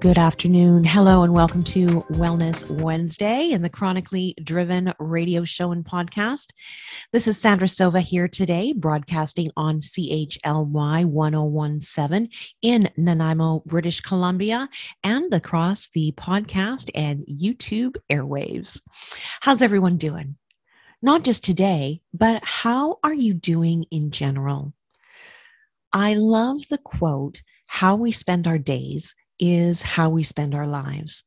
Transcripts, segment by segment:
Good afternoon. Hello, and welcome to Wellness Wednesday and the Chronically Driven radio show and podcast. This is Sandra Sova here today, broadcasting on CHLY 1017 in Nanaimo, British Columbia, and across the podcast and YouTube airwaves. How's everyone doing? Not just today, but how are you doing in general? I love the quote, How we spend our days is how we spend our lives.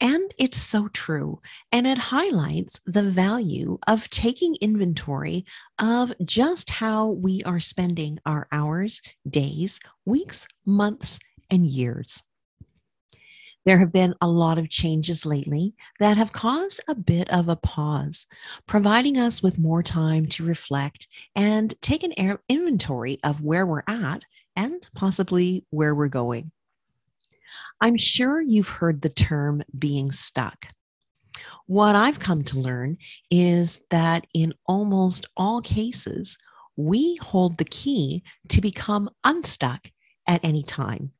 And it's so true. And it highlights the value of taking inventory of just how we are spending our hours, days, weeks, months, and years. There have been a lot of changes lately that have caused a bit of a pause, providing us with more time to reflect and take an inventory of where we're at and possibly where we're going. I'm sure you've heard the term being stuck. What I've come to learn is that in almost all cases, we hold the key to become unstuck at any time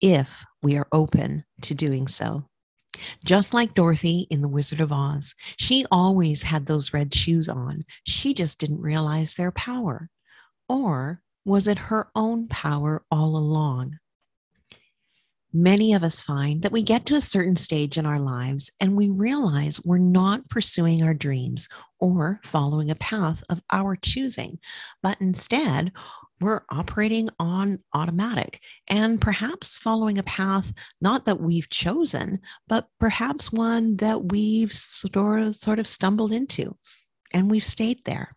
if we are open to doing so. Just like Dorothy in The Wizard of Oz, she always had those red shoes on. She just didn't realize their power. Or was it her own power all along? Many of us find that we get to a certain stage in our lives and we realize we're not pursuing our dreams or following a path of our choosing, but instead, we're operating on automatic and perhaps following a path not that we've chosen, but perhaps one that we've sort of, stumbled into and we've stayed there.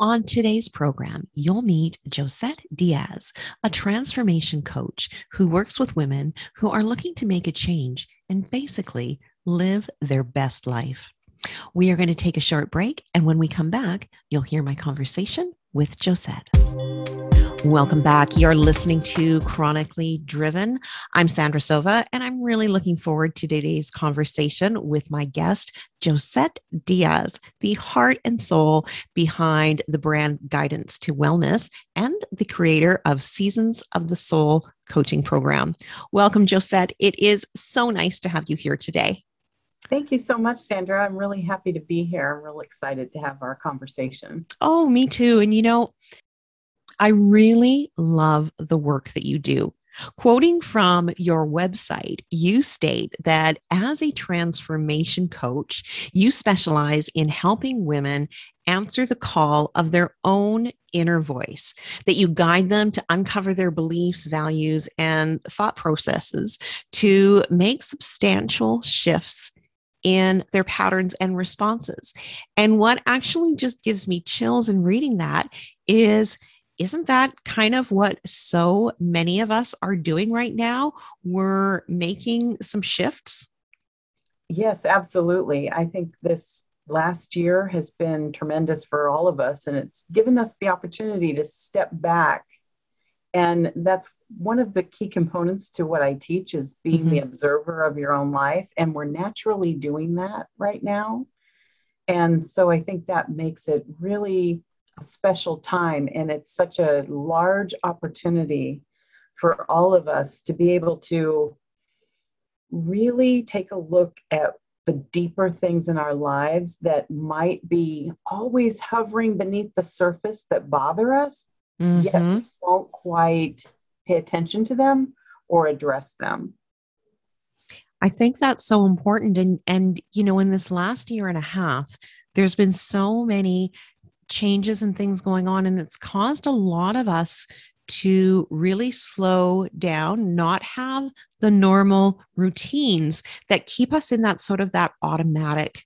On today's program, you'll meet Josette Diaz, a transformation coach who works with women who are looking to make a change and basically live their best life. We are going to take a short break, and when we come back, you'll hear my conversation with Josette. Welcome back. You're listening to Chronically Driven. I'm Sandra Sova, and I'm really looking forward to today's conversation with my guest, Josette Diaz, the heart and soul behind the brand Guidance to Wellness and the creator of Seasons of the Soul coaching program. Welcome, Josette. It is so nice to have you here today. Thank you so much, Sandra. I'm really happy to be here. I'm really excited to have our conversation. Oh, me too. And you know, I really love the work that you do. Quoting from your website, you state that as a transformation coach, you specialize in helping women answer the call of their own inner voice, that you guide them to uncover their beliefs, values, and thought processes to make substantial shifts in their patterns and responses. And what actually just gives me chills in reading that is isn't that kind of what so many of us are doing right now? We're making some shifts. Yes, absolutely. I think this last year has been tremendous for all of us, and it's given us the opportunity to step back. And that's one of the key components to what I teach is being mm-hmm. the observer of your own life. And we're naturally doing that right now. And so I think that makes it really special time and it's such a large opportunity for all of us to be able to really take a look at the deeper things in our lives that might be always hovering beneath the surface that bother us, mm-hmm. yet we won't quite pay attention to them or address them. I think that's so important. And, and, you know, in this last year and a half, there's been so many changes and things going on. And it's caused a lot of us to really slow down, not have the normal routines that keep us in that sort of that automatic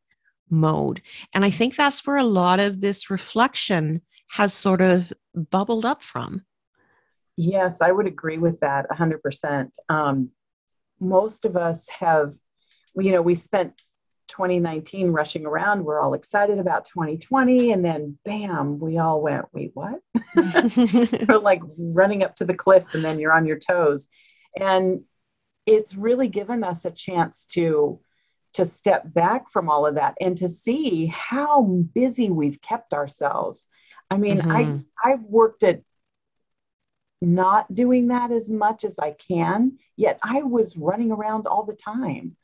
mode. And I think that's where a lot of this reflection has sort of bubbled up from. Yes, I would agree with that 100%. Um, most of us have, you know, we spent 2019 rushing around. We're all excited about 2020. And then bam, we all went, wait, what? we're like running up to the cliff and then you're on your toes. And it's really given us a chance to to step back from all of that and to see how busy we've kept ourselves. I mean, mm-hmm. I I've worked at not doing that as much as I can. Yet I was running around all the time,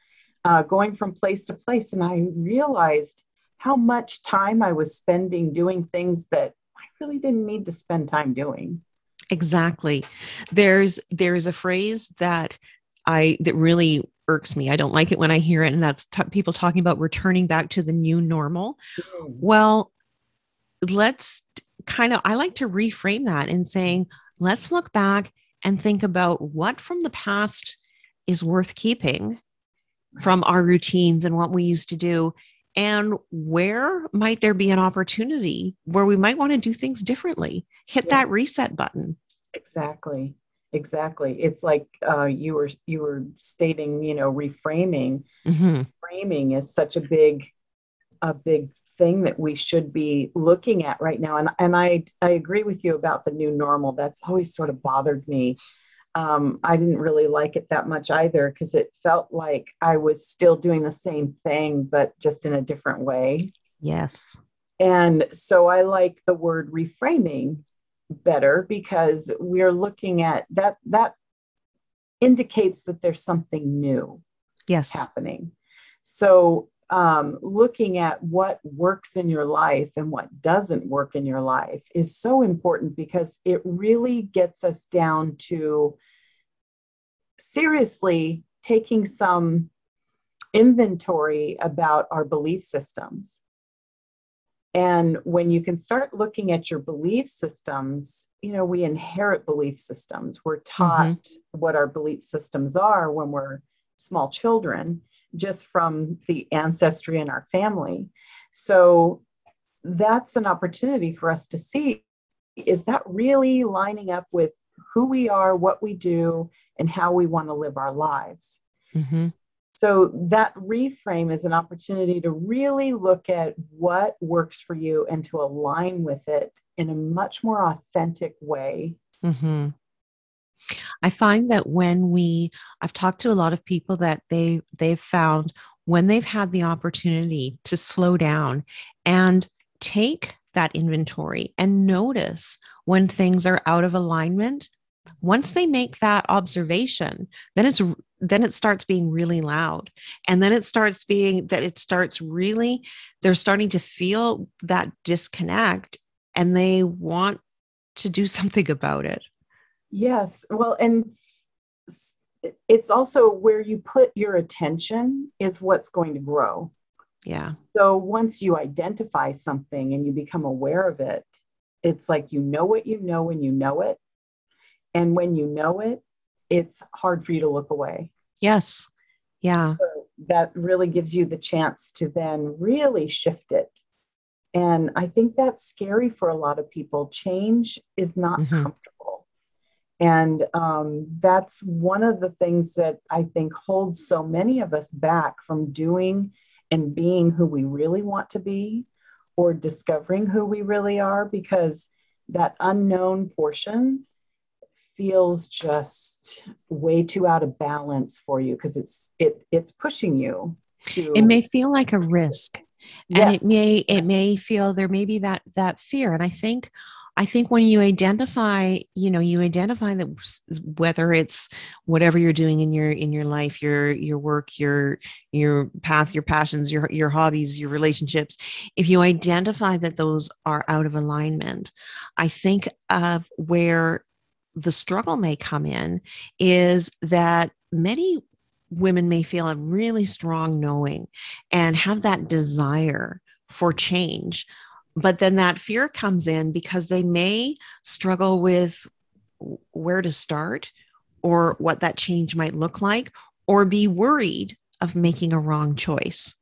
uh, going from place to place. And I realized how much time I was spending doing things that I really didn't need to spend time doing. Exactly. There's there's a phrase that I that really irks me. I don't like it when I hear it, and that's t- people talking about returning back to the new normal. Mm. Well, let's kind of I like to reframe that in saying, let's look back and think about what from the past is worth keeping from our routines and what we used to do. And where might there be an opportunity where we might want to do things differently? Hit yeah. that reset button. Exactly. Exactly. It's like uh, you were you were stating you know reframing. Mm-hmm. framing is such a big a big thing that we should be looking at right now. And and I I agree with you about the new normal. That's always sort of bothered me um, I didn't really like it that much either because it felt like I was still doing the same thing, but just in a different way. Yes. And so I like the word reframing better because we're looking at that that indicates that there's something new yes happening so um, looking at what works in your life and what doesn't work in your life is so important because it really gets us down to seriously taking some inventory about our belief systems and when you can start looking at your belief systems, you know, we inherit belief systems. We're taught mm-hmm. what our belief systems are when we're small children, just from the ancestry in our family. So that's an opportunity for us to see is that really lining up with who we are, what we do, and how we want to live our lives? Mm-hmm. So that reframe is an opportunity to really look at what works for you and to align with it in a much more authentic way. Mm-hmm. I find that when we, I've talked to a lot of people that they they've found when they've had the opportunity to slow down and take that inventory and notice when things are out of alignment once they make that observation then it's then it starts being really loud. And then it starts being that it starts really they're starting to feel that disconnect and they want to do something about it yes well and it's also where you put your attention is what's going to grow yeah so once you identify something and you become aware of it it's like you know what you know when you know it and when you know it it's hard for you to look away Yes. Yeah. So that really gives you the chance to then really shift it. And I think that's scary for a lot of people. Change is not mm-hmm. comfortable. And um, that's one of the things that I think holds so many of us back from doing and being who we really want to be or discovering who we really are because that unknown portion feels just way too out of balance for you because it's it it's pushing you to it may feel like a risk yes. and it may it may feel there may be that that fear and i think i think when you identify you know you identify that whether it's whatever you're doing in your in your life your your work your your path your passions your your hobbies your relationships if you identify that those are out of alignment i think of where the struggle may come in is that many women may feel a really strong knowing and have that desire for change. But then that fear comes in because they may struggle with where to start or what that change might look like or be worried of making a wrong choice.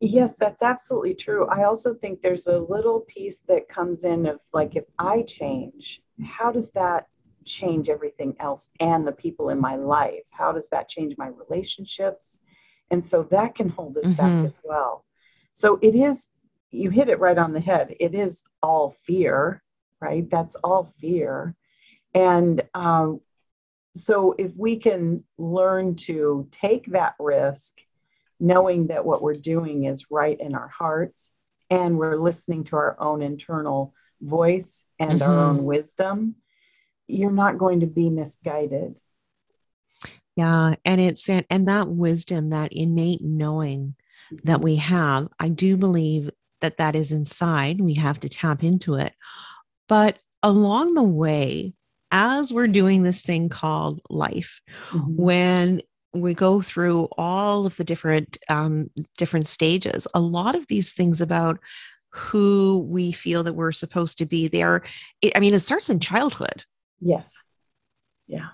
Yes, that's absolutely true. I also think there's a little piece that comes in of like, if I change, how does that change everything else and the people in my life? How does that change my relationships? And so that can hold us mm-hmm. back as well. So it is, you hit it right on the head. It is all fear, right? That's all fear. And um, so if we can learn to take that risk, knowing that what we're doing is right in our hearts and we're listening to our own internal voice and mm-hmm. our own wisdom, you're not going to be misguided. Yeah. And it's, and that wisdom, that innate knowing that we have, I do believe that that is inside. We have to tap into it. But along the way, as we're doing this thing called life, mm-hmm. when we go through all of the different um, different stages, a lot of these things about who we feel that we're supposed to be there. I mean, it starts in childhood. Yes. Yeah,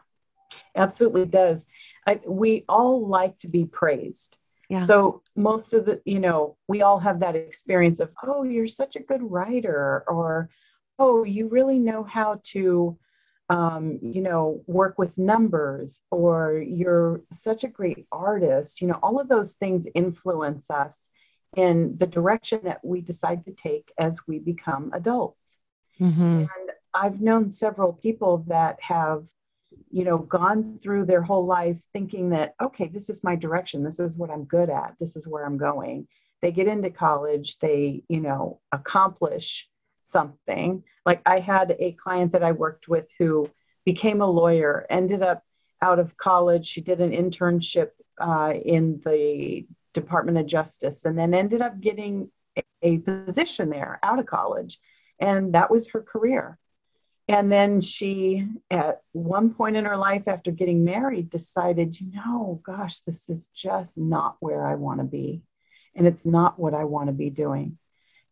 absolutely does. I, we all like to be praised. Yeah. So most of the, you know, we all have that experience of, oh, you're such a good writer, or oh, you really know how to, um, you know, work with numbers, or you're such a great artist. You know, all of those things influence us in the direction that we decide to take as we become adults. Mm-hmm. And I've known several people that have, you know, gone through their whole life thinking that, okay, this is my direction. This is what I'm good at. This is where I'm going. They get into college, they, you know, accomplish something. Like I had a client that I worked with who became a lawyer, ended up out of college. She did an internship uh, in the Department of Justice and then ended up getting a, a position there out of college. And that was her career. And then she, at one point in her life after getting married, decided, you know, gosh, this is just not where I want to be. And it's not what I want to be doing.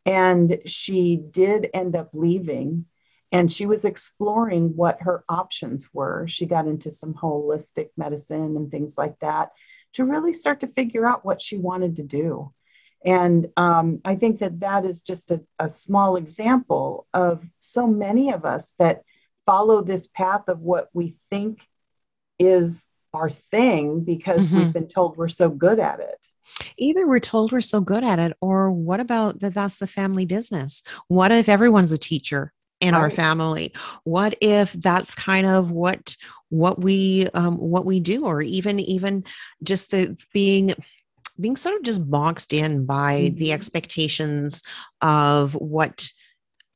And she did end up leaving and she was exploring what her options were. She got into some holistic medicine and things like that to really start to figure out what she wanted to do. And um, I think that that is just a, a small example of so many of us that follow this path of what we think is our thing because mm-hmm. we've been told we're so good at it. Either we're told we're so good at it, or what about that that's the family business? What if everyone's a teacher in right. our family? What if that's kind of what what we um, what we do, or even even just the being being sort of just boxed in by mm-hmm. the expectations of what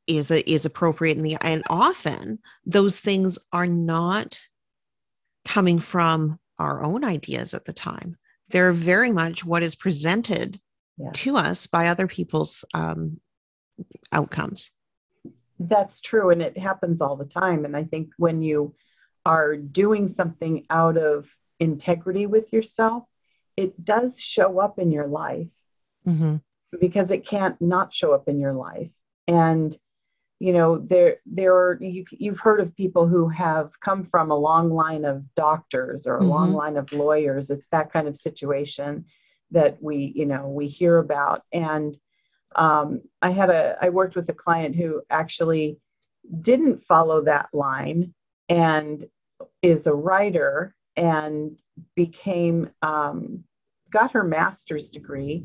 is a, is appropriate in the and often those things are not coming from our own ideas at the time they're very much what is presented yes. to us by other people's um, outcomes that's true and it happens all the time and i think when you are doing something out of integrity with yourself it does show up in your life mm-hmm. because it can't not show up in your life and you know there there are you, you've heard of people who have come from a long line of doctors or a mm-hmm. long line of lawyers it's that kind of situation that we you know we hear about and um, i had a i worked with a client who actually didn't follow that line and is a writer and became um, got her master's degree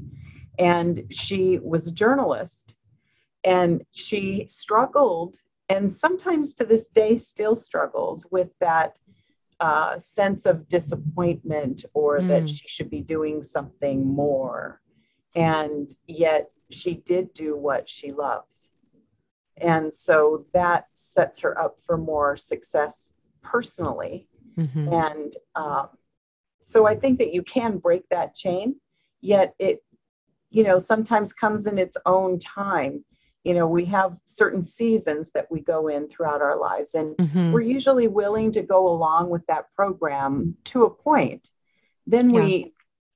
and she was a journalist and she struggled and sometimes to this day still struggles with that uh, sense of disappointment or mm. that she should be doing something more and yet she did do what she loves and so that sets her up for more success personally mm-hmm. and um, so I think that you can break that chain, yet it, you know, sometimes comes in its own time. You know, we have certain seasons that we go in throughout our lives, and mm-hmm. we're usually willing to go along with that program to a point. Then yeah. we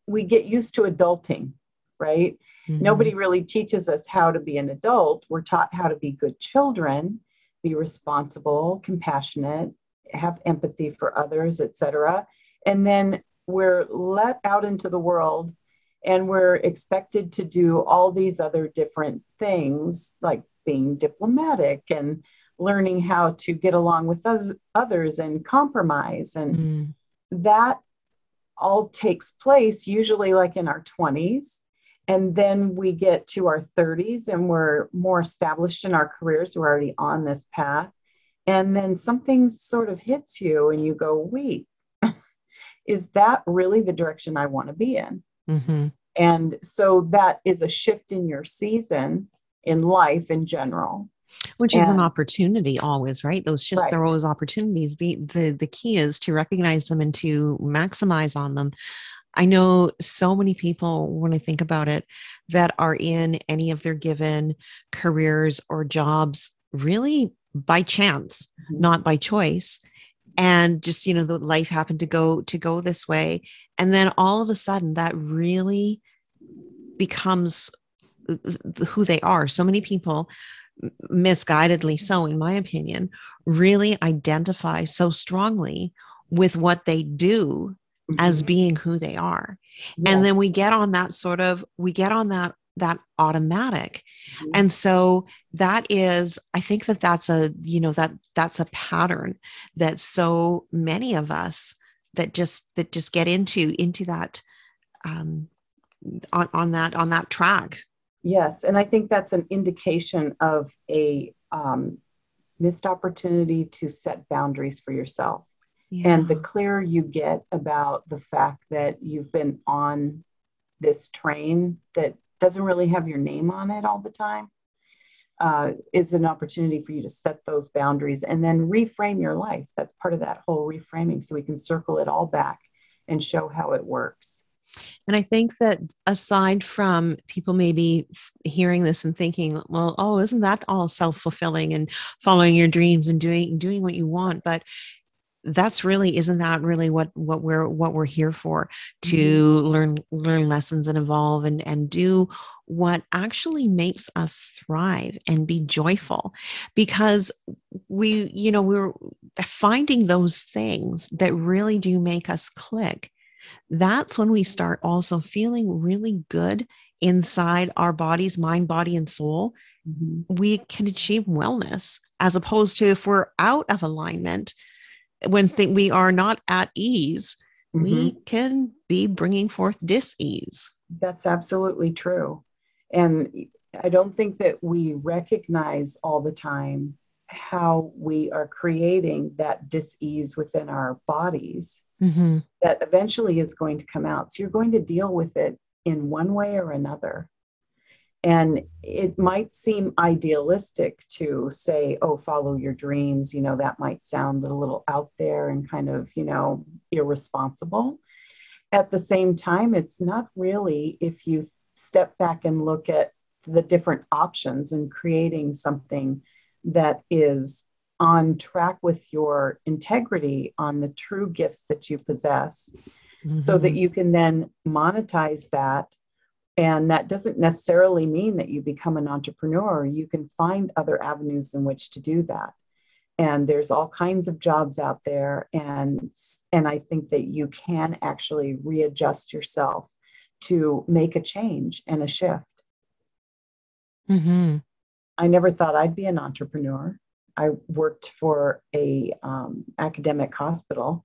we get used to adulting, right? Mm-hmm. Nobody really teaches us how to be an adult. We're taught how to be good children, be responsible, compassionate, have empathy for others, etc. And then we're let out into the world and we're expected to do all these other different things like being diplomatic and learning how to get along with others and compromise. And mm. that all takes place usually like in our 20s and then we get to our 30s and we're more established in our careers. We're already on this path. And then something sort of hits you and you go wait is that really the direction I want to be in? Mm-hmm. And so that is a shift in your season in life in general. which and, is an opportunity always right those shifts right. are always opportunities the the the key is to recognize them and to maximize on them i know so many people when i think about it that are in any of their given careers or jobs really by chance mm-hmm. not by choice and just you know the life happened to go to go this way and then all of a sudden that really becomes who they are so many people misguidedly so in my opinion really identify so strongly with what they do mm-hmm. as being who they are yes. and then we get on that sort of we get on that that automatic mm-hmm. and so that is i think that that's a you know that that's a pattern that so many of us that just that just get into into that um on on that on that track yes and i think that's an indication of a um, missed opportunity to set boundaries for yourself yeah. and the clearer you get about the fact that you've been on this train that doesn't really have your name on it all the time uh, is an opportunity for you to set those boundaries and then reframe your life. That's part of that whole reframing. So we can circle it all back and show how it works. And I think that aside from people maybe hearing this and thinking, well, oh, isn't that all self-fulfilling and following your dreams and doing doing what you want? But that's really isn't that really what what we're what we're here for to mm-hmm. learn learn lessons and evolve and and do what actually makes us thrive and be joyful because we you know we're finding those things that really do make us click that's when we start also feeling really good inside our bodies mind body and soul mm-hmm. we can achieve wellness as opposed to if we're out of alignment when th- we are not at ease, mm-hmm. we can be bringing forth dis-ease. That's absolutely true. And I don't think that we recognize all the time how we are creating that dis-ease within our bodies mm-hmm. that eventually is going to come out. So you're going to deal with it in one way or another. And it might seem idealistic to say, oh, follow your dreams. You know, that might sound a little out there and kind of, you know, irresponsible. At the same time, it's not really if you step back and look at the different options and creating something that is on track with your integrity on the true gifts that you possess mm-hmm. so that mm-hmm. you can then monetize that and that doesn't necessarily mean that you become an entrepreneur. You can find other avenues in which to do that. And there's all kinds of jobs out there. And, and I think that you can actually readjust yourself to make a change and a shift. Mm-hmm. I never thought I'd be an entrepreneur. I worked for a um, academic hospital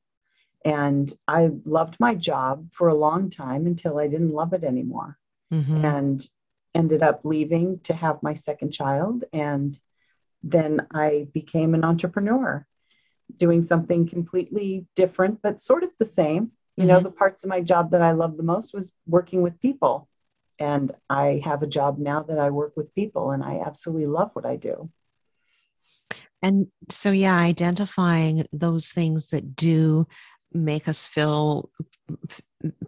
and I loved my job for a long time until I didn't love it anymore mm-hmm. and ended up leaving to have my second child. And then I became an entrepreneur doing something completely different, but sort of the same. You mm-hmm. know, the parts of my job that I loved the most was working with people. And I have a job now that I work with people, and I absolutely love what I do. And so, yeah, identifying those things that do make us feel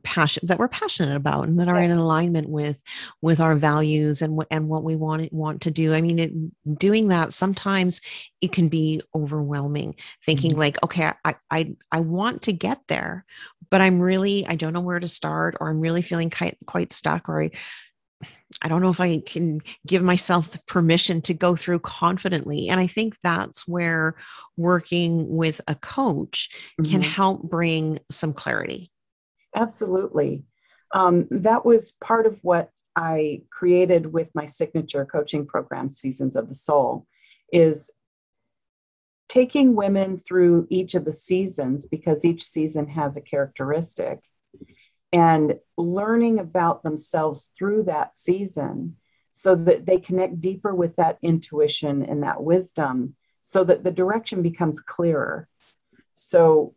passion that we're passionate about and that are in alignment with with our values and what and what we want want to do i mean it, doing that sometimes it can be overwhelming thinking mm-hmm. like okay I, I i want to get there but i'm really i don't know where to start or i'm really feeling quite quite stuck or I, I don't know if I can give myself the permission to go through confidently. And I think that's where working with a coach mm-hmm. can help bring some clarity. Absolutely. Um, that was part of what I created with my signature coaching program, Seasons of the Soul, is taking women through each of the seasons because each season has a characteristic and learning about themselves through that season so that they connect deeper with that intuition and that wisdom so that the direction becomes clearer. So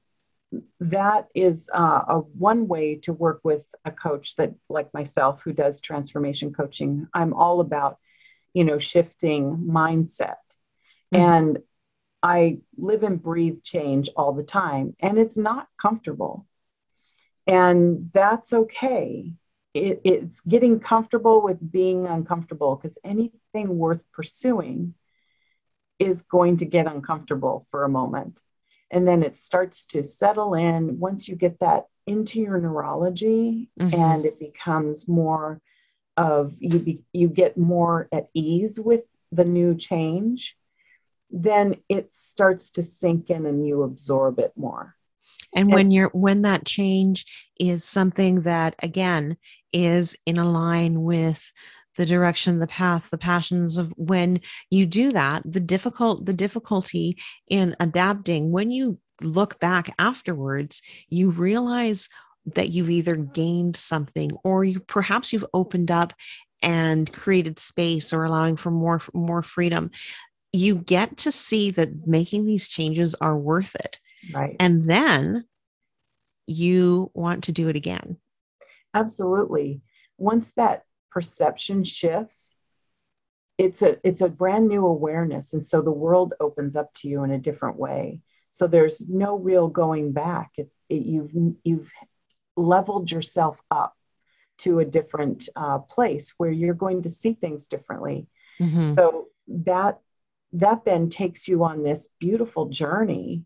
that is uh, a one way to work with a coach that like myself who does transformation coaching i'm all about you know shifting mindset Mm-hmm. And I live and breathe change all the time, and it's not comfortable. And that's okay. It, it's getting comfortable with being uncomfortable because anything worth pursuing is going to get uncomfortable for a moment. And then it starts to settle in once you get that into your neurology mm-hmm. and it becomes more of you be, you get more at ease with the new change then it starts to sink in and you absorb it more and, when you're when that change is something that again is in a line with the direction the path the passions of when you do that the difficult the difficulty in adapting when you look back afterwards you realize that you've either gained something or you perhaps you've opened up and created space or allowing for more more freedom. You get to see that making these changes are worth it right. And then you want to do it again. Absolutely. Once that perception shifts it's a it's a brand new awareness. And so the world opens up to you in a different way. So there's no real going back. It's it, you've you've leveled yourself up to a different uh, place where you're going to see things differently. Mm-hmm. so that that then takes you on this beautiful journey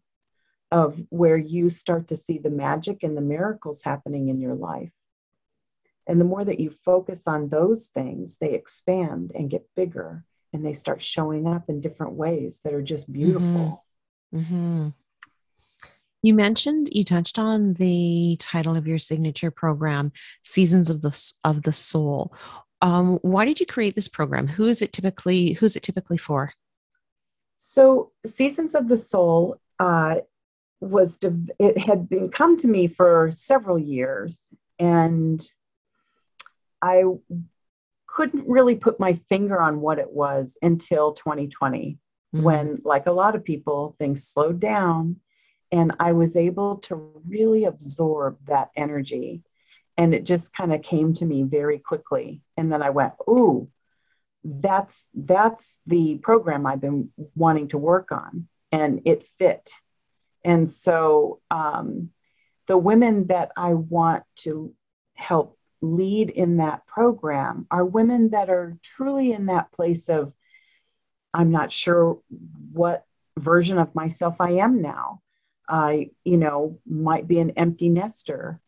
of where you start to see the magic and the miracles happening in your life and the more that you focus on those things, they expand and get bigger and they start showing up in different ways that are just beautiful. Mm-hmm. Mm-hmm. You mentioned you touched on the title of your signature program, Seasons of the of the Soul. Um, why did you create this program? Who is it typically? Who's it typically for? So, Seasons of the Soul uh, was it had been come to me for several years, and I couldn't really put my finger on what it was until 2020, mm-hmm. when, like a lot of people, things slowed down and I was able to really absorb that energy. And it just kind of came to me very quickly. And then I went, ooh, that's that's the program I've been wanting to work on. And it fit. And so um, the women that I want to help lead in that program are women that are truly in that place of, I'm not sure what version of myself I am now. I, you know, might be an empty nester.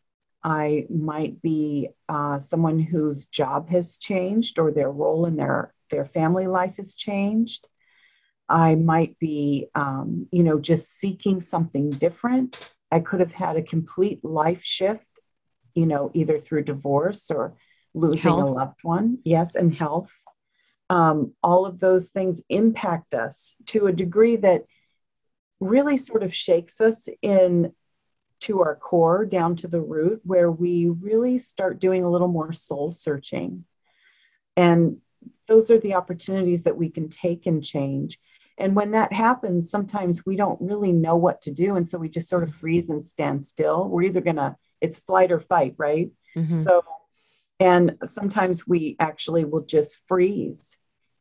I might be uh, someone whose job has changed or their role in their, their family life has changed. I might be, um, you know, just seeking something different. I could have had a complete life shift you know, either through divorce or losing health. a loved one. Yes, and health. Um, all of those things impact us to a degree that really sort of shakes us in to our core down to the root where we really start doing a little more soul searching and those are the opportunities that we can take and change and when that happens sometimes we don't really know what to do and so we just sort of freeze and stand still we're either going to it's flight or fight, right? Mm-hmm. So, and sometimes we actually will just freeze.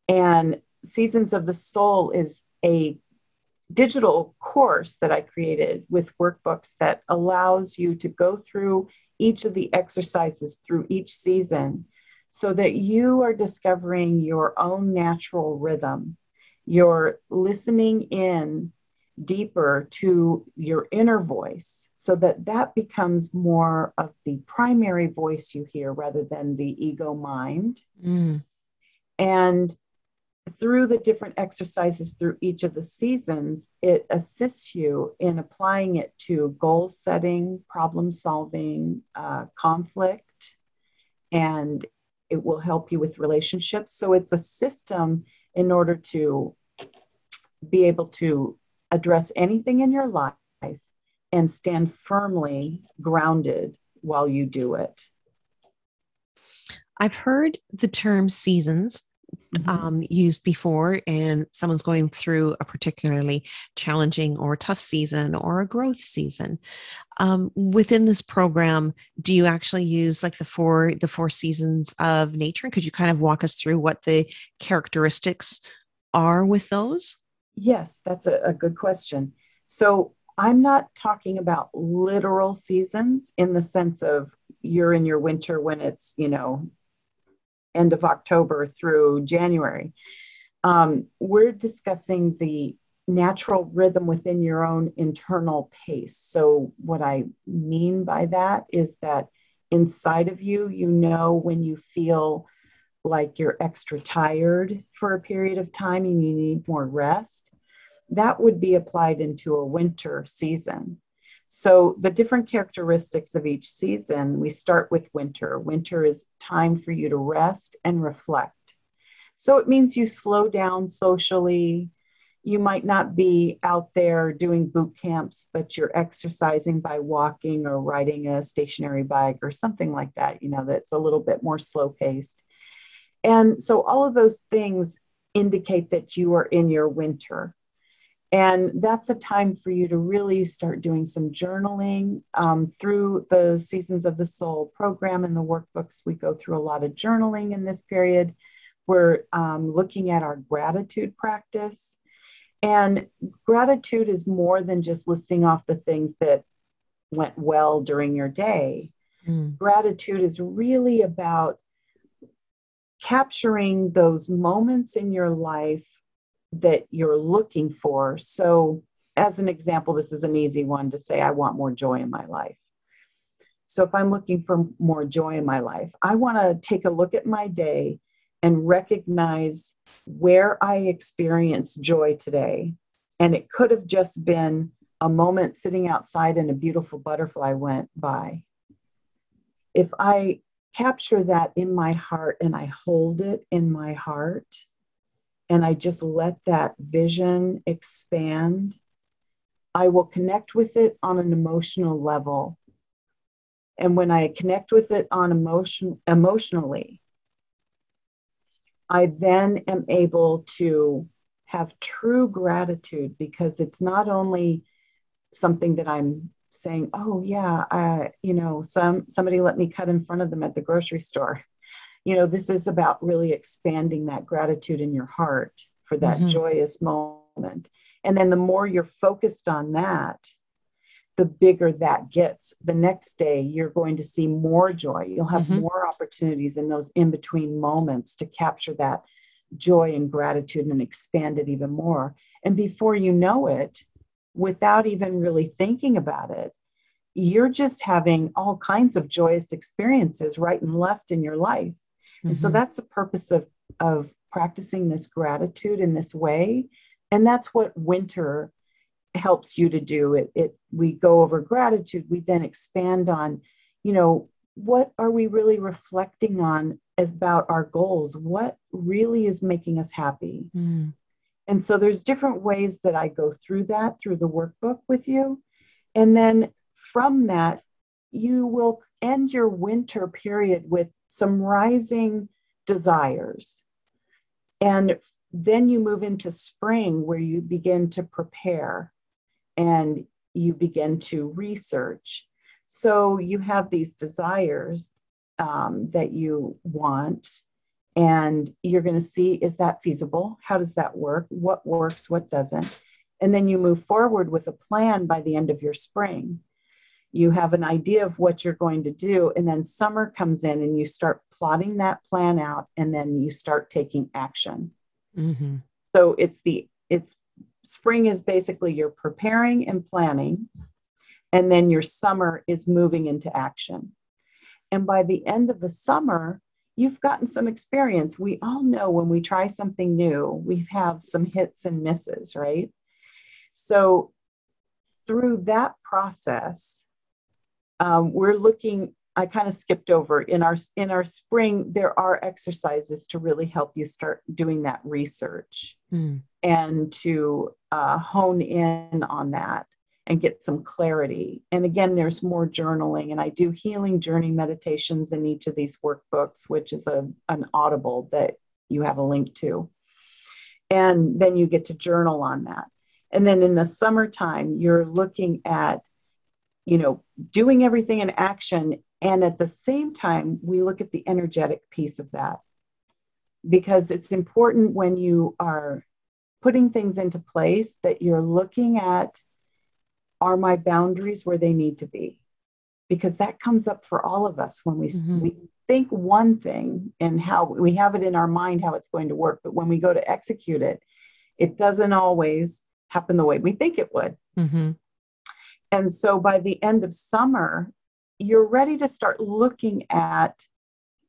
And Seasons of the Soul is a digital course that I created with workbooks that allows you to go through each of the exercises through each season so that you are discovering your own natural rhythm. You're listening in deeper to your inner voice so that that becomes more of the primary voice you hear rather than the ego mind mm. and through the different exercises through each of the seasons it assists you in applying it to goal setting problem solving uh, conflict and it will help you with relationships so it's a system in order to be able to address anything in your life and stand firmly grounded while you do it. I've heard the term seasons mm-hmm. um, used before, and someone's going through a particularly challenging or tough season or a growth season. Um, within this program, do you actually use like the four the four seasons of nature? Could you kind of walk us through what the characteristics are with those? Yes, that's a, a good question. So I'm not talking about literal seasons in the sense of you're in your winter when it's, you know, end of October through January. Um, we're discussing the natural rhythm within your own internal pace. So, what I mean by that is that inside of you, you know when you feel like you're extra tired for a period of time and you need more rest, that would be applied into a winter season. So, the different characteristics of each season, we start with winter. Winter is time for you to rest and reflect. So, it means you slow down socially. You might not be out there doing boot camps, but you're exercising by walking or riding a stationary bike or something like that, you know, that's a little bit more slow paced. And so all of those things indicate that you are in your winter. And that's a time for you to really start doing some journaling um, through the Seasons of the Soul program and the workbooks. We go through a lot of journaling in this period. We're um, looking at our gratitude practice. And gratitude is more than just listing off the things that went well during your day. Mm. Gratitude is really about capturing those moments in your life that you're looking for. So, as an example, this is an easy one to say, I want more joy in my life. So, if I'm looking for more joy in my life, I want to take a look at my day and recognize where I experienced joy today. And it could have just been a moment sitting outside and a beautiful butterfly went by. If I capture that in my heart and I hold it in my heart and I just let that vision expand, I will connect with it on an emotional level. And when I connect with it on emotion emotionally, I then am able to have true gratitude because it's not only something that I'm saying, "Oh yeah, I, you know, some somebody let me cut in front of them at the grocery store." You know, this is about really expanding that gratitude in your heart for that mm-hmm. joyous moment. And then the more you're focused on that, the bigger that gets. The next day, you're going to see more joy. You'll have mm-hmm. more opportunities in those in between moments to capture that joy and gratitude and expand it even more. And before you know it, without even really thinking about it, you're just having all kinds of joyous experiences right and left in your life. Mm-hmm. And so mm-hmm. that's the purpose of, of practicing this gratitude in this way. And that's what winter helps you to do. It, it we go over gratitude, we then expand on, you know, what are we really reflecting on about our goals? What really is making us happy? Mm. And so there's different ways that I go through that through the workbook with you. And then from that, you will end your winter period with some rising desires. And then you move into spring where you begin to prepare and you begin to research. So you have these desires um, that you want and you're going to see is that feasible? How does that work? What works? What doesn't? And then you move forward with a plan by the end of your spring. You have an idea of what you're going to do, and then summer comes in and you start plotting that plan out, and then you start taking action. Mm-hmm. So it's the it's spring is basically you're preparing and planning, and then your summer is moving into action. And by the end of the summer, you've gotten some experience. We all know when we try something new, we have some hits and misses, right? So through that process, um, we're looking. I kind of skipped over in our in our spring. There are exercises to really help you start doing that research mm. and to uh, hone in on that and get some clarity. And again, there's more journaling, and I do healing journey meditations in each of these workbooks, which is a, an audible that you have a link to. And then you get to journal on that. And then in the summertime, you're looking at, you know, doing everything in action. And at the same time, we look at the energetic piece of that because it's important when you are putting things into place that you're looking at are my boundaries where they need to be because that comes up for all of us when we, mm-hmm. we think one thing and how we have it in our mind how it's going to work but when we go to execute it it doesn't always happen the way we think it would mm-hmm. and so by the end of summer you're ready to start looking at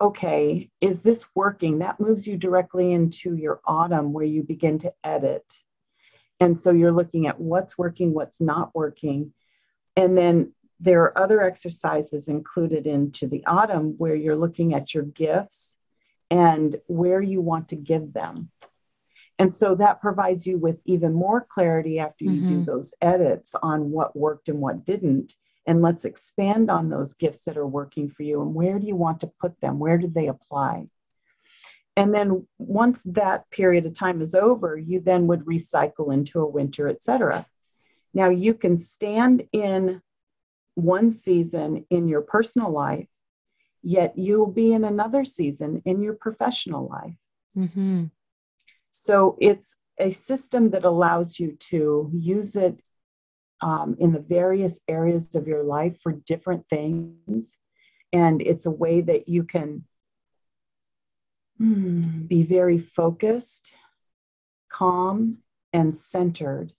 okay, is this working? That moves you directly into your autumn where you begin to edit. And so you're looking at what's working, what's not working. And then there are other exercises included into the autumn where you're looking at your gifts and where you want to give them. And so that provides you with even more clarity after you mm-hmm. do those edits on what worked and what didn't and let's expand on those gifts that are working for you and where do you want to put them where do they apply and then once that period of time is over you then would recycle into a winter etc now you can stand in one season in your personal life yet you'll be in another season in your professional life mm-hmm. so it's a system that allows you to use it um, in the various areas of your life for different things. And it's a way that you can be very focused, calm, and centered,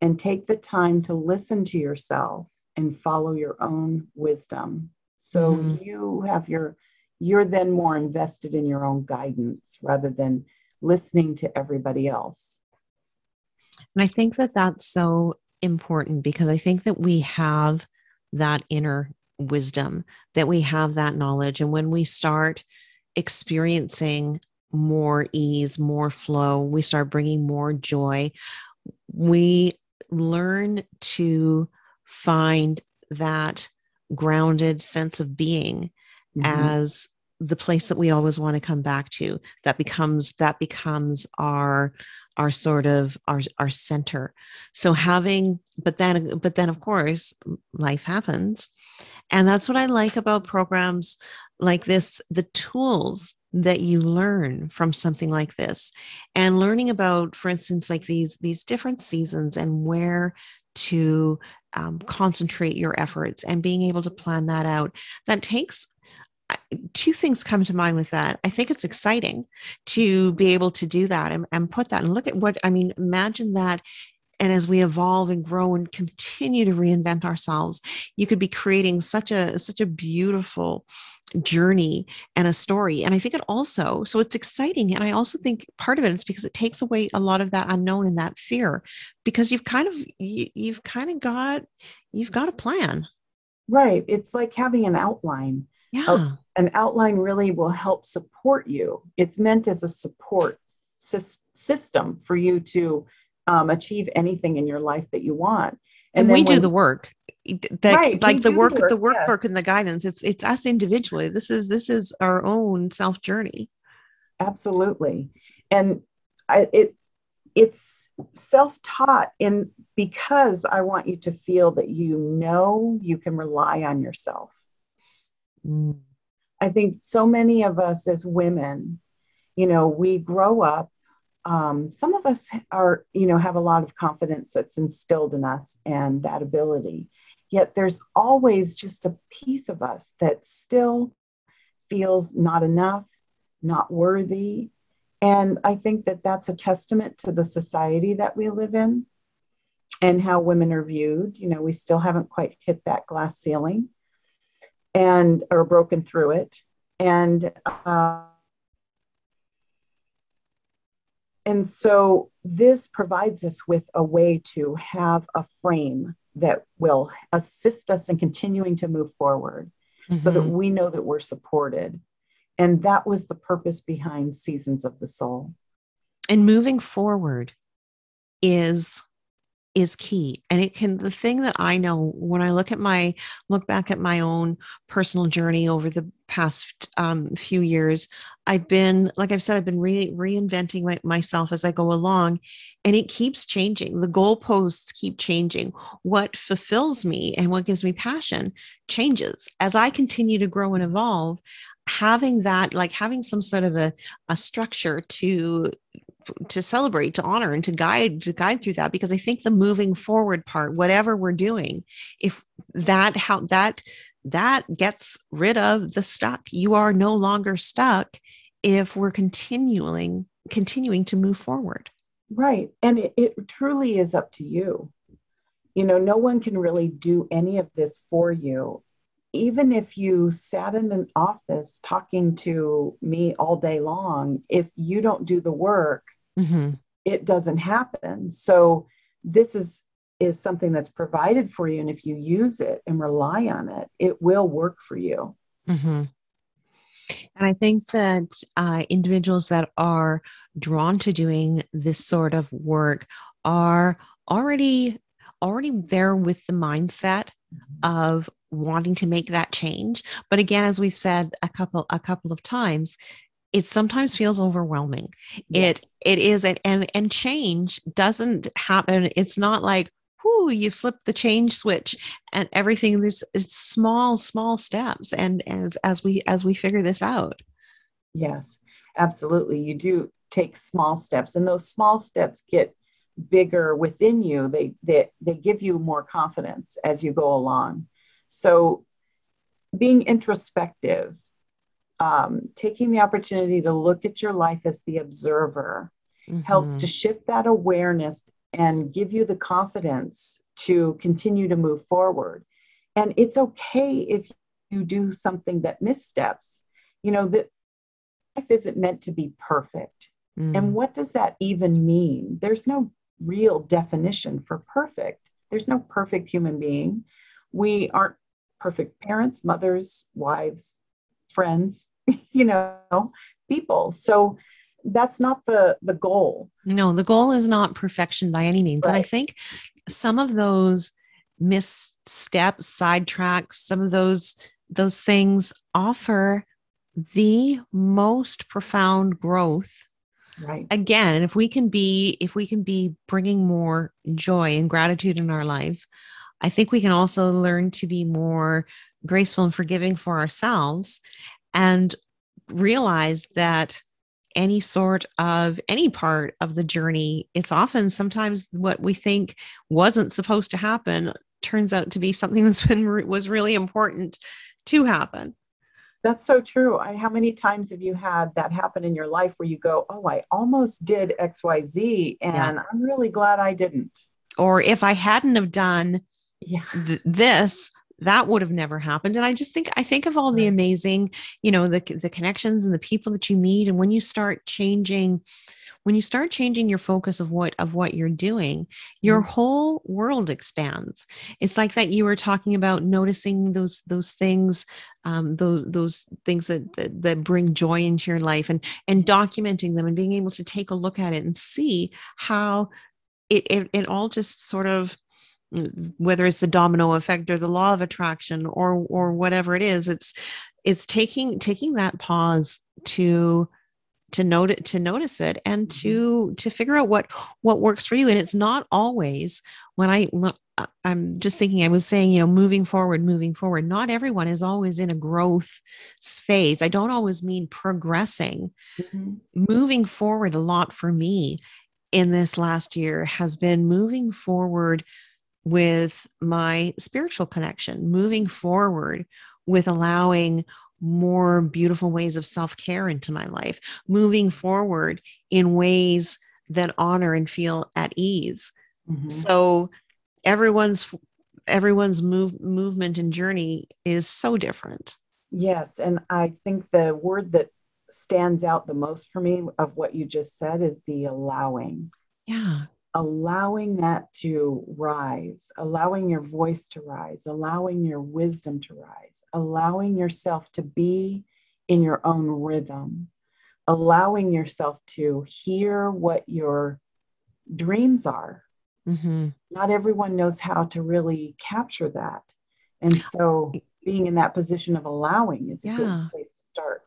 and take the time to listen to yourself and follow your own wisdom. So mm-hmm. you have your, you're then more invested in your own guidance rather than listening to everybody else. And I think that that's so important because I think that we have that inner wisdom, that we have that knowledge. And when we start experiencing more ease, more flow, we start bringing more joy, we learn to find that grounded sense of being mm-hmm. as the place that we always want to come back to. That becomes that becomes our our sort of our our center. So having but then but then of course life happens. And that's what i like about programs like this the tools that you learn from something like this and learning about for instance like these these different seasons and where to um, concentrate your efforts and being able to plan that out that takes two things come to mind with that. I think it's exciting to be able to do that and, and put that and look at what I mean. Imagine that and as we evolve and grow and continue to reinvent ourselves you could be creating such a such a beautiful journey and a story and i think it also so it's exciting and i also think part of it is because it takes away a lot of that unknown and that fear because you've kind of you, you've kind of got you've got a plan right it's like having an outline yeah. an outline really will help support you. It's meant as a support system for you to um, achieve anything in your life that you want. And, and we do the work. That, right, like the work, the work, the work, yes. work, and the guidance. It's it's us individually. This is this is our own self journey. Absolutely, and I, it it's self taught in because I want you to feel that you know you can rely on yourself Mm. I think so many of us as women, you know, we grow up. Um, some of us are, you know, have a lot of confidence that's instilled in us and that ability. Yet there's always just a piece of us that still feels not enough, not worthy. And I think that that's a testament to the society that we live in and how women are viewed. You know, we still haven't quite hit that glass ceiling and or broken through it and uh, and so this provides us with a way to have a frame that will assist us in continuing to move forward mm-hmm. so that mm-hmm. we know that we're supported and that was the purpose behind seasons of the soul and moving forward is is key and it can the thing that i know when i look at my look back at my own personal journey over the past um, few years i've been like i've said i've been re- reinventing my, myself as i go along and it keeps changing. The goalposts keep changing. What fulfills me and what gives me passion changes. As i continue to grow and evolve having that like having some sort of a, a structure to to celebrate to honor and to guide to guide through that because i think the moving forward part whatever we're doing if that how that that gets rid of the stuck you are no longer stuck if we're continuing continuing to move forward. Right. And it, it truly is up to you. You know no one can really do any of this for you. Even if you sat in an office talking to me all day long, if you don't do the work, mm-hmm. it doesn't happen. So this is is something that's provided for you, and if you use it and rely on it, it will work for you. Mm-hmm. And I think that uh, individuals that are drawn to doing this sort of work are already already there with the mindset mm-hmm. of wanting to make that change but again as we've said a couple a couple of times it sometimes feels overwhelming. Yes. it it is and, and and change doesn't happen. It's not like whoo you flip the change switch and everything is it's small small steps and as as we as we figure this out. Yes absolutely. You do take small steps and those small steps get bigger within you. They they, they give you more confidence as you go along. So, being introspective, um, taking the opportunity to look at your life as the observer mm-hmm. helps to shift that awareness and give you the confidence to continue to move forward. And it's okay if you do something that missteps. You know, that life isn't meant to be perfect. Mm. And what does that even mean? There's no real definition for perfect. There's no perfect human being. We aren't perfect parents, mothers, wives, friends, you know, people. So that's not the the goal. No, the goal is not perfection by any means. Right. And I think some of those missteps, sidetracks, some of those those things offer the most profound growth right again if we can be if we can be bringing more joy and gratitude in our life I think we can also learn to be more graceful and forgiving for ourselves and realize that any sort of any part of the journey it's often sometimes what we think wasn't supposed to happen turns out to be something that's been was really important to happen that's so true I, how many times have you had that happen in your life where you go oh i almost did xyz and yeah. i'm really glad i didn't or if i hadn't have done yeah. th- this that would have never happened. And i just think i think of all the amazing you know the the connections and the people that you meet and when you start changing when you start changing your focus of what of what you're doing your mm-hmm. whole world expands. It's like that you were talking about noticing those those things um, those those things that, that, that bring joy into your life and and documenting them and being able to take a look at it and see how it, it, it all just sort of whether it's the domino effect or the law of attraction or or whatever it is it's it's taking taking that pause to to note it to notice it and mm-hmm. to to figure out what what works for you and it's not always when i i'm just thinking i was saying you know moving forward moving forward not everyone is always in a growth phase i don't always mean progressing mm-hmm. moving forward a lot for me in this last year has been moving forward with my spiritual connection, moving forward with allowing more beautiful ways of self care into my life, moving forward in ways that honor and feel at ease. Mm-hmm. So everyone's everyone's move, movement and journey is so different. Yes, and I think the word that stands out the most for me of what you just said is the allowing. Yeah allowing that to rise, allowing your voice to rise, allowing your wisdom to rise, allowing yourself to be in your own rhythm, allowing yourself to hear what your dreams are. Mm-hmm. Not everyone knows how to really capture that. And so being in that position of allowing is a yeah. good place to start.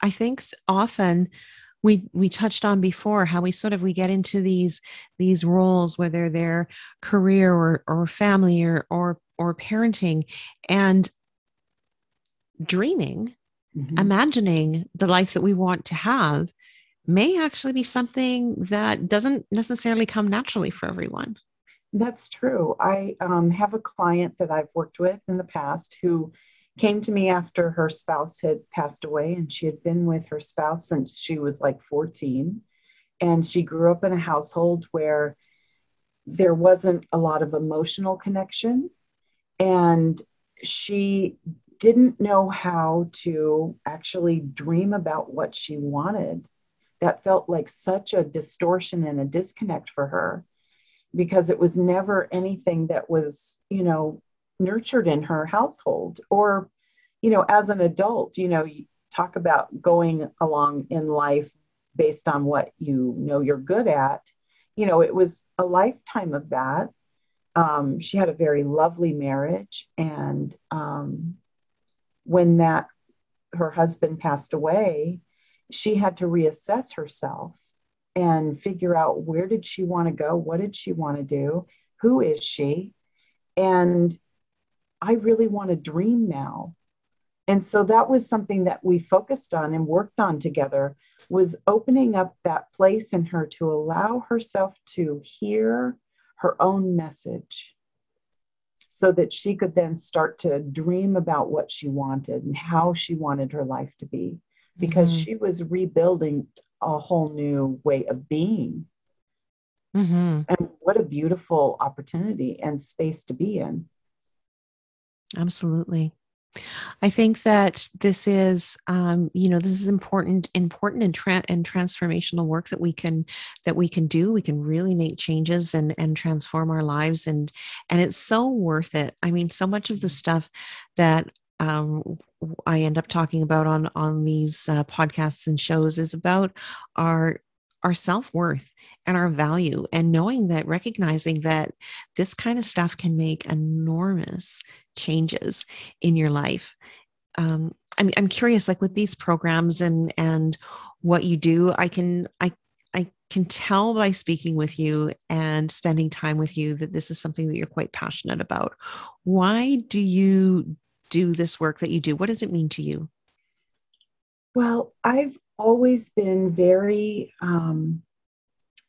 I think often we we touched on before how we sort of we get into these these roles whether they're career or or family or or or parenting and dreaming mm-hmm. imagining the life that we want to have may actually be something that doesn't necessarily come naturally for everyone. That's true. I um, have a client that I've worked with in the past who came to me after her spouse had passed away, and she had been with her spouse since she was like 14. And she grew up in a household where there wasn't a lot of emotional connection. And she didn't know how to actually dream about what she wanted. That felt like such a distortion and a disconnect for her because it was never anything that was, you know, nurtured in her household or, you know, as an adult, you know, you talk about going along in life based on what you know you're good at. You know, it was a lifetime of that. Um, she had a very lovely marriage. And um, when that, her husband passed away, she had to reassess herself and figure out where did she want to go what did she want to do who is she and i really want to dream now and so that was something that we focused on and worked on together was opening up that place in her to allow herself to hear her own message so that she could then start to dream about what she wanted and how she wanted her life to be because mm-hmm. she was rebuilding a whole new way of being. Mm-hmm. And what a beautiful opportunity and space to be in. Absolutely. I think that this is, um, you know, this is important, important and, tra- and transformational work that we can that we can do. We can really make changes and and transform our lives, and and it's so worth it. I mean, so much of the stuff that um, I end up talking about on on these uh, podcasts and shows is about our our self-worth and our value and knowing that recognizing that this kind of stuff can make enormous changes in your life um, I'm, I'm curious like with these programs and and what you do i can i i can tell by speaking with you and spending time with you that this is something that you're quite passionate about why do you do this work that you do? What does it mean to you? Well, I've always been very um,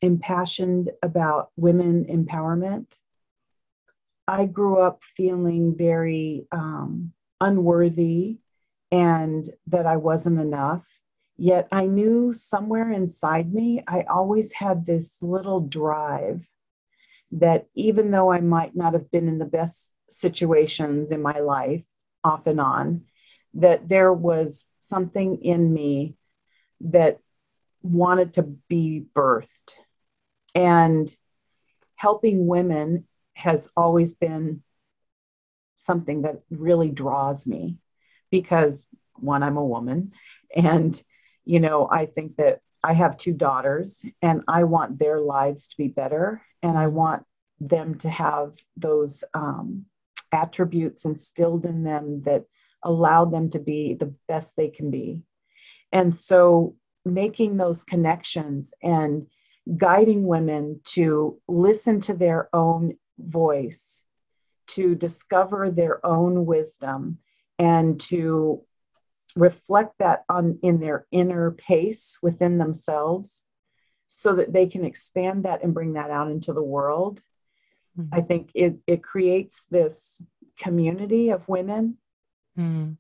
impassioned about women empowerment. I grew up feeling very um, unworthy and that I wasn't enough. Yet I knew somewhere inside me, I always had this little drive that even though I might not have been in the best situations in my life, off and on, that there was something in me that wanted to be birthed. And helping women has always been something that really draws me because one, I'm a woman. And, you know, I think that I have two daughters and I want their lives to be better. And I want them to have those um, attributes instilled in them that allow them to be the best they can be. And so making those connections and guiding women to listen to their own voice, to discover their own wisdom, and to reflect that on in their inner pace within themselves so that they can expand that and bring that out into the world Mm-hmm. I think it, it creates this community of women mm.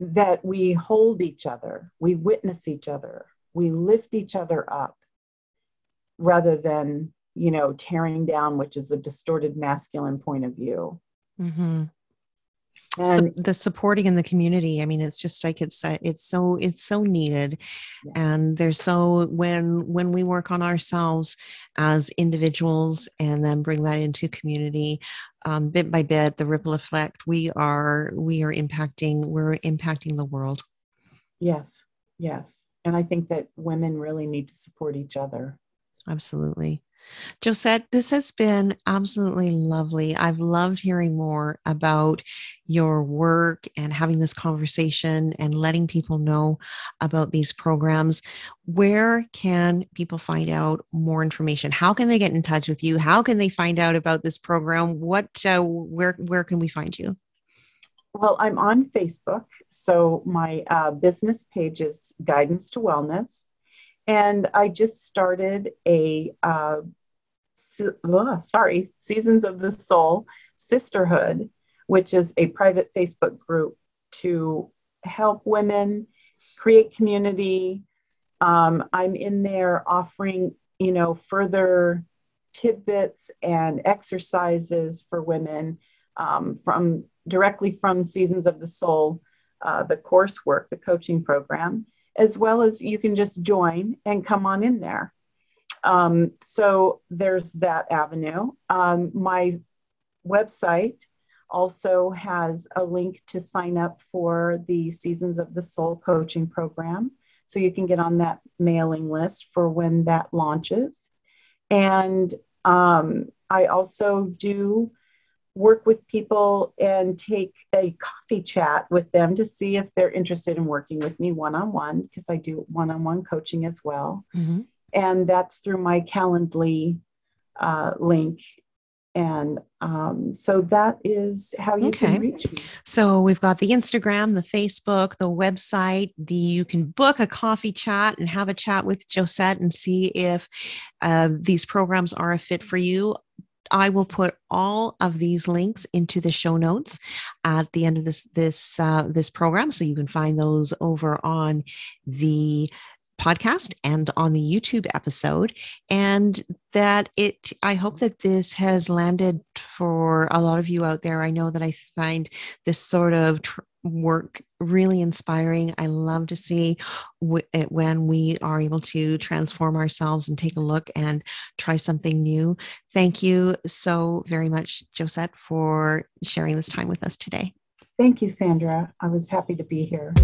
that we hold each other, we witness each other, we lift each other up rather than, you know, tearing down, which is a distorted masculine point of view. Mm-hmm. And so the supporting in the community i mean it's just like it's it's so it's so needed. Yeah. and there's so when when we work on ourselves as individuals and then bring that into community um, bit by bit the ripple effect we are we are impacting we're impacting the world. Yes yes. And i think that women really need to support each other. Absolutely Josette, this has been absolutely lovely. I've loved hearing more about your work and having this conversation and letting people know about these programs. Where can people find out more information? How can they get in touch with you? How can they find out about this program? What, uh, where, where can we find you? Well, I'm on Facebook. So my uh, business page is Guidance to Wellness. And I just started a, uh, oh, sorry, Seasons of the Soul Sisterhood, which is a private Facebook group to help women create community. Um, I'm in there offering, you know, further tidbits and exercises for women um, from directly from Seasons of the Soul, uh, the coursework, the coaching program, as well as you can just join and come on in there. Um, so there's that avenue. Um, my website also has a link to sign up for the Seasons of the Soul coaching program. So you can get on that mailing list for when that launches. And um, I also do work with people and take a coffee chat with them to see if they're interested in working with me one on one, because I do one on one coaching as well. Mm-hmm. And that's through my Calendly uh, link. And um, so that is how you okay. can reach me. So we've got the Instagram, the Facebook, the website. The you can book a coffee chat and have a chat with Josette and see if uh, these programs are a fit for you. I will put all of these links into the show notes at the end of this this uh, this program, so you can find those over on the podcast and on the YouTube episode. And that it, I hope that this has landed for a lot of you out there. I know that I find this sort of tr- work really inspiring. I love to see w- when we are able to transform ourselves and take a look and try something new. Thank you so very much, Josette, for sharing this time with us today. Thank you, Sandra. I was happy to be here.